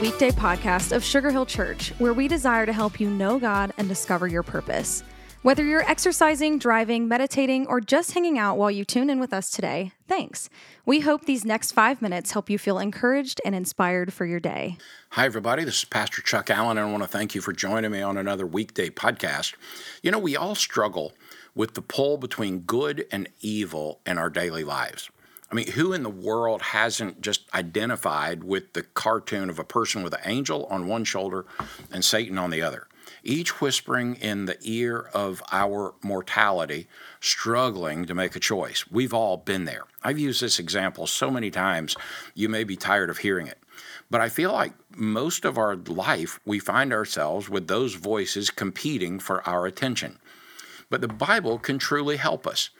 weekday podcast of Sugar Hill Church, where we desire to help you know God and discover your purpose. Whether you're exercising, driving, meditating, or just hanging out while you tune in with us today, thanks. We hope these next five minutes help you feel encouraged and inspired for your day. Hi, everybody. This is Pastor Chuck Allen, and I want to thank you for joining me on another weekday podcast. You know, we all struggle with the pull between good and evil in our daily lives. I mean, who in the world hasn't just identified with the cartoon of a person with an angel on one shoulder and Satan on the other? each whispering in the ear of our mortality, struggling to make a choice. We've all been there. I've used this example so many times, you may be tired of hearing it. But I feel like most of our life, we find ourselves with those voices competing for our attention. But the Bible can truly help us.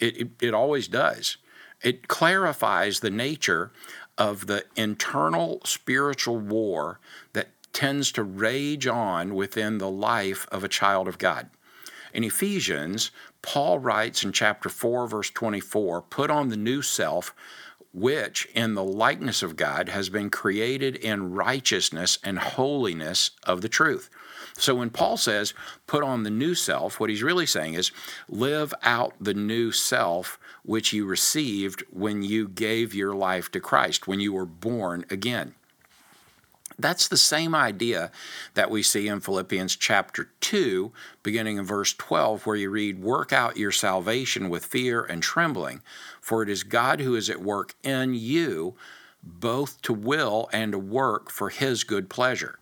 It, it, it always does. It clarifies the nature of the internal spiritual war that tends to rage on within the life of a child of God. In Ephesians, Paul writes in chapter 4, verse 24, put on the new self, which in the likeness of God has been created in righteousness and holiness of the truth. So when Paul says, put on the new self, what he's really saying is, live out the new self which you received when you gave your life to Christ, when you were born again. That's the same idea that we see in Philippians chapter 2, beginning in verse 12, where you read, Work out your salvation with fear and trembling, for it is God who is at work in you, both to will and to work for his good pleasure.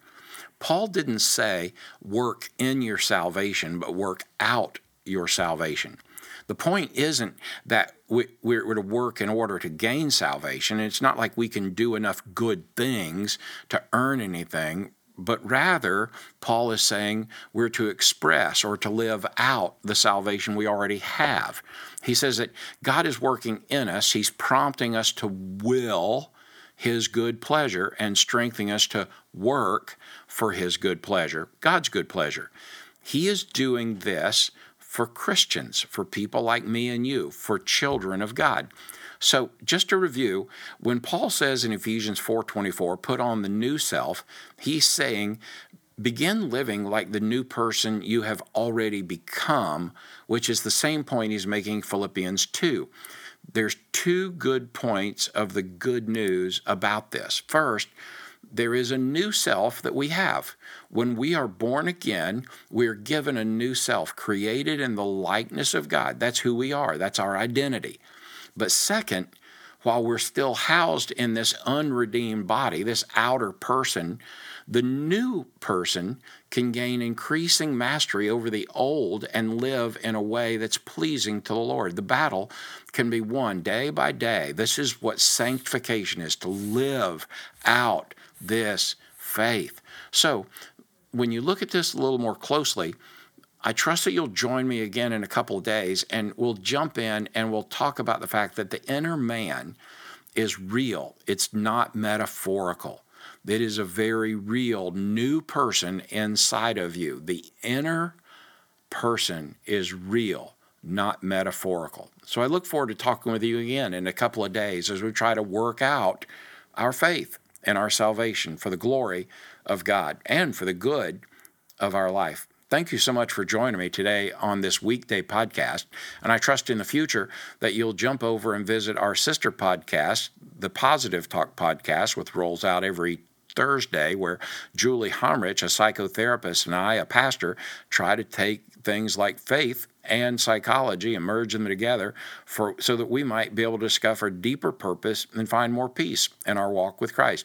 Paul didn't say work in your salvation, but work out your salvation. The point isn't that we, are to work in order to gain salvation. It's not like we can do enough good things to earn anything, but rather, Paul is saying we're to express or to live out the salvation we already have. He says that God is working in us, He's prompting us to will His good pleasure and strengthening us to work for His good pleasure, God's good pleasure. He is doing this for Christians, for people like me and you, for children of God. So, just to review, when Paul says in Ephesians 4:24, put on the new self, he's saying begin living like the new person you have already become, which is the same point he's making Philippians 2. There's two good points of the good news about this. First, there is a new self that we have. When we are born again, we're given a new self, created in the likeness of God. That's who we are, that's our identity. But second, while we're still housed in this unredeemed body, this outer person, the new person can gain increasing mastery over the old and live in a way that's pleasing to the Lord. The battle can be won day by day. This is what sanctification is to live out this faith. So, when you look at this a little more closely, I trust that you'll join me again in a couple of days and we'll jump in and we'll talk about the fact that the inner man is real, it's not metaphorical. It is a very real new person inside of you. The inner person is real, not metaphorical. So I look forward to talking with you again in a couple of days as we try to work out our faith and our salvation for the glory of God and for the good of our life. Thank you so much for joining me today on this weekday podcast. And I trust in the future that you'll jump over and visit our sister podcast, the Positive Talk podcast, which rolls out every Thursday, where Julie Homrich, a psychotherapist, and I, a pastor, try to take things like faith and psychology and merge them together for so that we might be able to discover deeper purpose and find more peace in our walk with Christ.